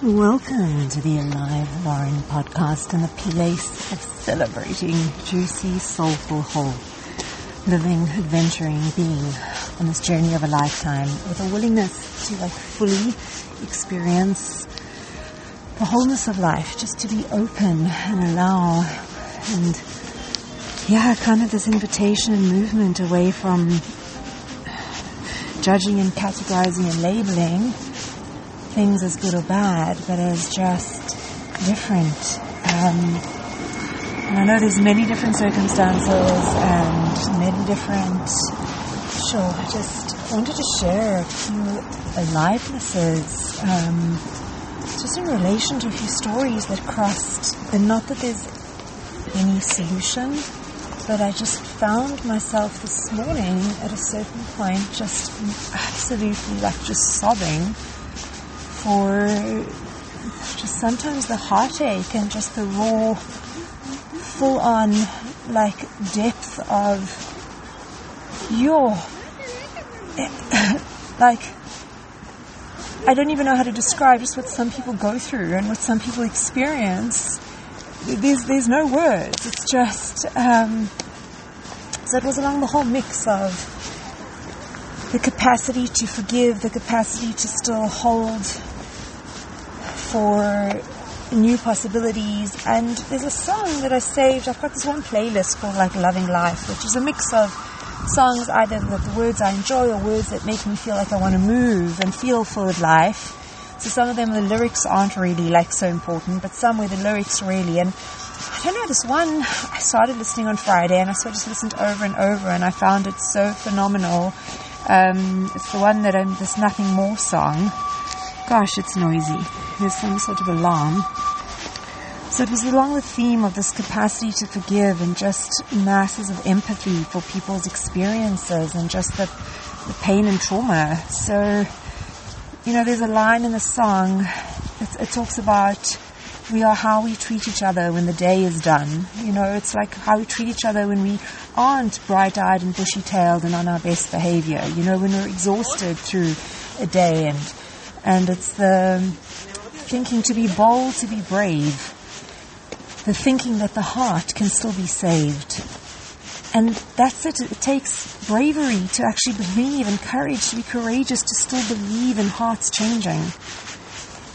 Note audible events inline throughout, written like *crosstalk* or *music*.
Welcome to the Alive Loren podcast and the place of celebrating juicy, soulful, whole, living, adventuring being on this journey of a lifetime with a willingness to like fully experience the wholeness of life, just to be open and allow and yeah, kind of this invitation and movement away from judging and categorizing and labeling things as good or bad, but as just different. Um, and I know there's many different circumstances and many different. Sure, I just wanted to share a few alivenesses, um, just in relation to a few stories that crossed. And not that there's any solution, but I just found myself this morning at a certain point just absolutely like just sobbing for just sometimes the heartache and just the raw, full on like depth of your *laughs* like I don't even know how to describe just what some people go through and what some people experience. There's there's no words. It's just um, so it was along the whole mix of the capacity to forgive, the capacity to still hold for new possibilities. And there's a song that I saved. I've got this one playlist called like Loving Life, which is a mix of songs either with the words I enjoy or words that make me feel like I want to move and feel full of life. So some of them the lyrics aren't really like so important, but some where the lyrics really and I don't know, this one I started listening on Friday and I sort of just listened over and over and I found it so phenomenal. Um, it's the one that I'm this nothing more song. Gosh, it's noisy. There's some sort of alarm. So it was along the theme of this capacity to forgive and just masses of empathy for people's experiences and just the, the pain and trauma. So, you know, there's a line in the song, it, it talks about we are how we treat each other when the day is done. You know, it's like how we treat each other when we aren't bright-eyed and bushy-tailed and on our best behavior. You know, when we're exhausted through a day and, and it's the thinking to be bold, to be brave. The thinking that the heart can still be saved. And that's it. It takes bravery to actually believe and courage to be courageous to still believe in hearts changing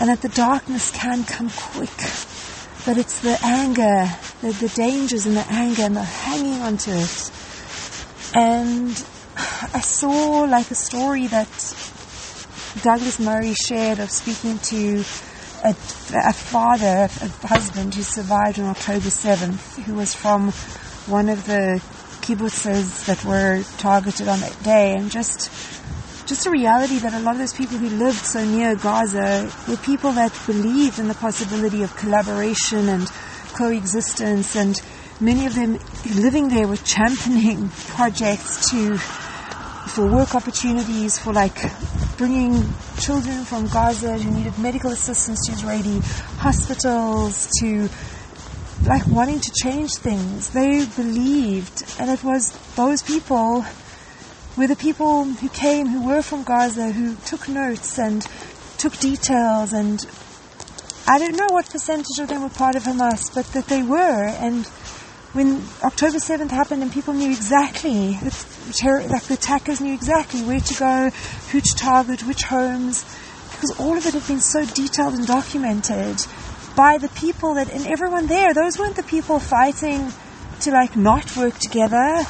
and that the darkness can come quick. But it's the anger, the, the dangers and the anger and the hanging onto it. And I saw like a story that Douglas Murray shared of speaking to a, a father, a husband who survived on October 7th, who was from one of the kibbutzes that were targeted on that day, and just just a reality that a lot of those people who lived so near Gaza were people that believed in the possibility of collaboration and coexistence. And many of them living there were championing *laughs* projects to for work opportunities for like bringing children from Gaza who needed medical assistance to Israeli hospitals to like wanting to change things. They believed and it was those people were the people who came, who were from Gaza, who took notes and took details and I don't know what percentage of them were part of Hamas, but that they were. And when October 7th happened and people knew exactly, the like the attackers knew exactly where to go, who to target, which homes, because all of it had been so detailed and documented by the people that, and everyone there, those weren't the people fighting to like not work together.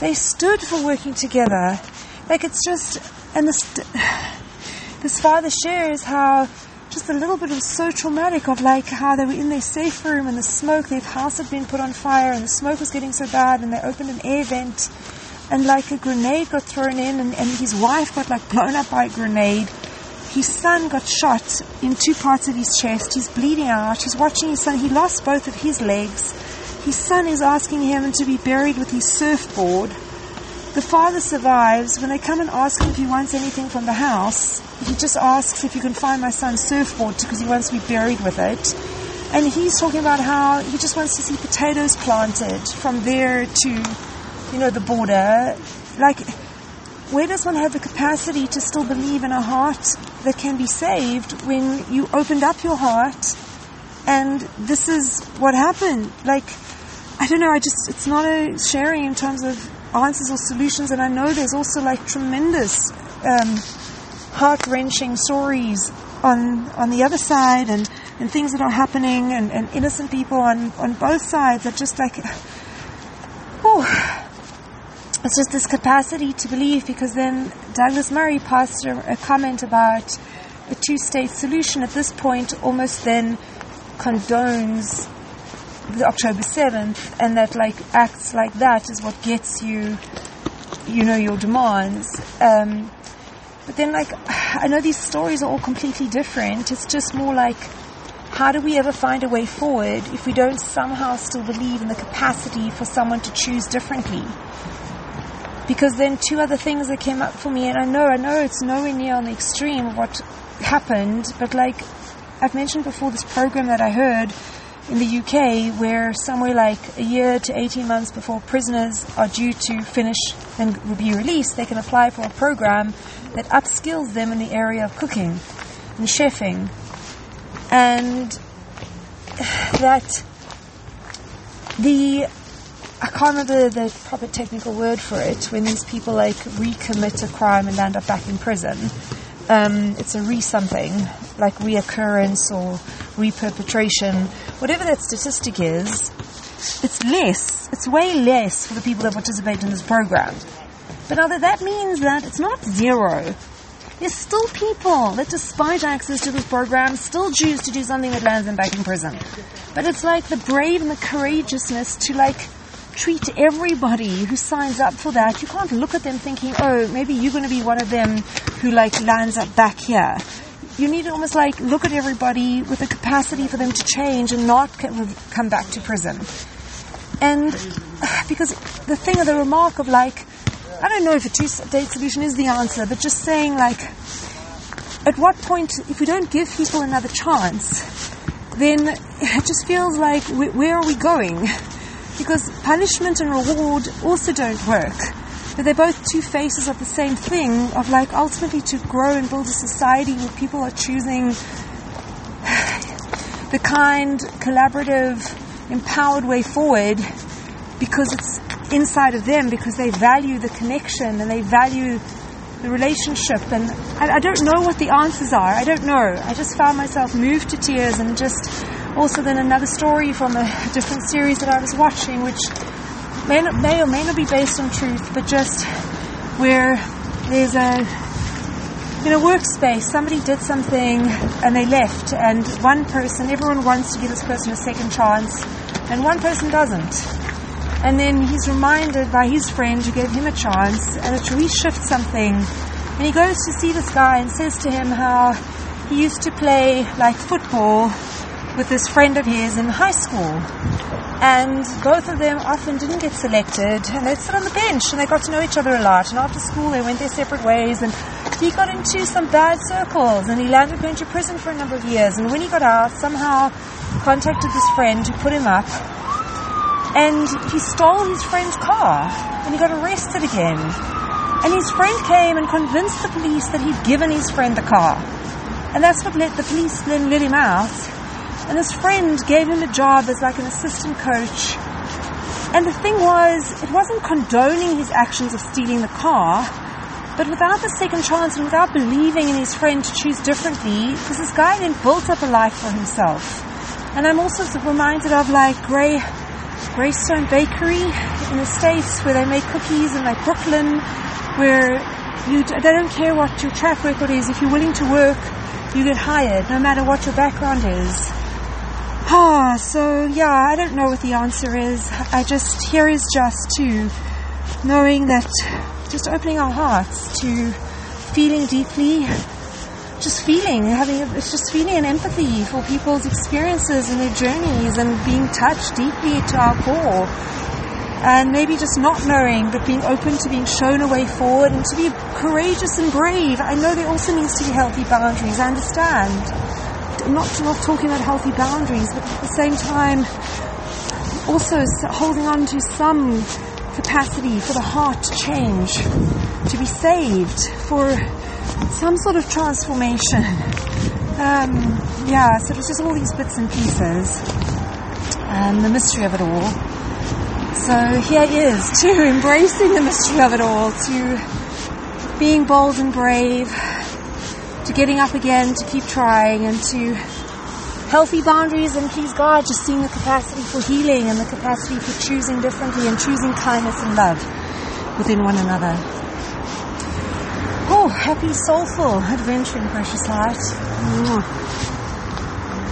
They stood for working together. Like it's just, and this, *sighs* this father shares how just a little bit of so traumatic of like how they were in their safe room and the smoke, their house had been put on fire and the smoke was getting so bad and they opened an air vent and like a grenade got thrown in and, and his wife got like blown up by a grenade. His son got shot in two parts of his chest. He's bleeding out. He's watching his son. He lost both of his legs. His son is asking him to be buried with his surfboard. The father survives. When they come and ask him if he wants anything from the house, he just asks if you can find my son's surfboard because he wants to be buried with it. And he's talking about how he just wants to see potatoes planted from there to, you know, the border. Like, where does one have the capacity to still believe in a heart that can be saved when you opened up your heart and this is what happened. Like, I don't know, I just, it's not a sharing in terms of answers or solutions and I know there's also like tremendous, um, heart wrenching stories on, on the other side and, and things that are happening and, and innocent people on, on both sides are just like, oh, it's just this capacity to believe because then Douglas Murray passed a, a comment about a two-state solution at this point almost then condones October 7th and that like acts like that is what gets you you know your demands. Um, but then like *sighs* I know these stories are all completely different. It's just more like how do we ever find a way forward if we don't somehow still believe in the capacity for someone to choose differently? Because then two other things that came up for me, and I know, I know it's nowhere near on the extreme of what happened, but like I've mentioned before, this program that I heard in the UK, where somewhere like a year to 18 months before prisoners are due to finish and be released, they can apply for a program that upskills them in the area of cooking and chefing. And that the I can't remember the proper technical word for it when these people like recommit a crime and end up back in prison. Um, it's a re something like reoccurrence or reperpetration, whatever that statistic is. It's less. It's way less for the people that participate in this program. But that that means that it's not zero. There's still people that, despite access to this program, still choose to do something that lands them back in prison. But it's like the brave and the courageousness to like treat everybody who signs up for that. You can't look at them thinking, oh, maybe you're going to be one of them who like lands up back here. You need to almost like look at everybody with the capacity for them to change and not come back to prison. And *sighs* because the thing of the remark of like, I don't know if a two-state solution is the answer, but just saying like, at what point, if we don't give people another chance, then *laughs* it just feels like, where are we going? because punishment and reward also don't work. But they're both two faces of the same thing, of like ultimately to grow and build a society where people are choosing *sighs* the kind, collaborative, empowered way forward because it's inside of them, because they value the connection and they value the relationship. And I, I don't know what the answers are. I don't know. I just found myself moved to tears and just also then another story from a *laughs* different series that I was watching, which may, not, may or may not be based on truth, but just where there's a in a workspace, somebody did something and they left, and one person, everyone wants to give this person a second chance, and one person doesn't. And then he's reminded by his friend who gave him a chance, and it reshifts something. And he goes to see this guy and says to him how he used to play like football with this friend of his in high school. And both of them often didn't get selected and they'd sit on the bench and they got to know each other a lot. And after school they went their separate ways and he got into some bad circles and he landed going to prison for a number of years. And when he got out, somehow contacted this friend who put him up and he stole his friend's car and he got arrested again. And his friend came and convinced the police that he'd given his friend the car. And that's what let the police then let him out and his friend gave him a job as like an assistant coach. And the thing was, it wasn't condoning his actions of stealing the car, but without the second chance and without believing in his friend to choose differently, because this guy then built up a life for himself. And I'm also reminded of like Grey, Greyston Bakery in the States where they make cookies in like Brooklyn, where you, they don't care what your track record is. If you're willing to work, you get hired, no matter what your background is. Ah, so yeah, I don't know what the answer is. I just, here is just to knowing that, just opening our hearts to feeling deeply, just feeling, having, it's just feeling an empathy for people's experiences and their journeys and being touched deeply to our core. And maybe just not knowing, but being open to being shown a way forward and to be courageous and brave. I know there also needs to be healthy boundaries. I understand not, talking about healthy boundaries, but at the same time, also holding on to some capacity for the heart to change, to be saved, for some sort of transformation. Um, yeah, so it was just all these bits and pieces and the mystery of it all. So here it is to *laughs* embracing the mystery of it all, to being bold and brave, to getting up again, to keep trying, and to healthy boundaries and please God, just seeing the capacity for healing and the capacity for choosing differently and choosing kindness and love within one another. Oh, happy, soulful adventure in precious light.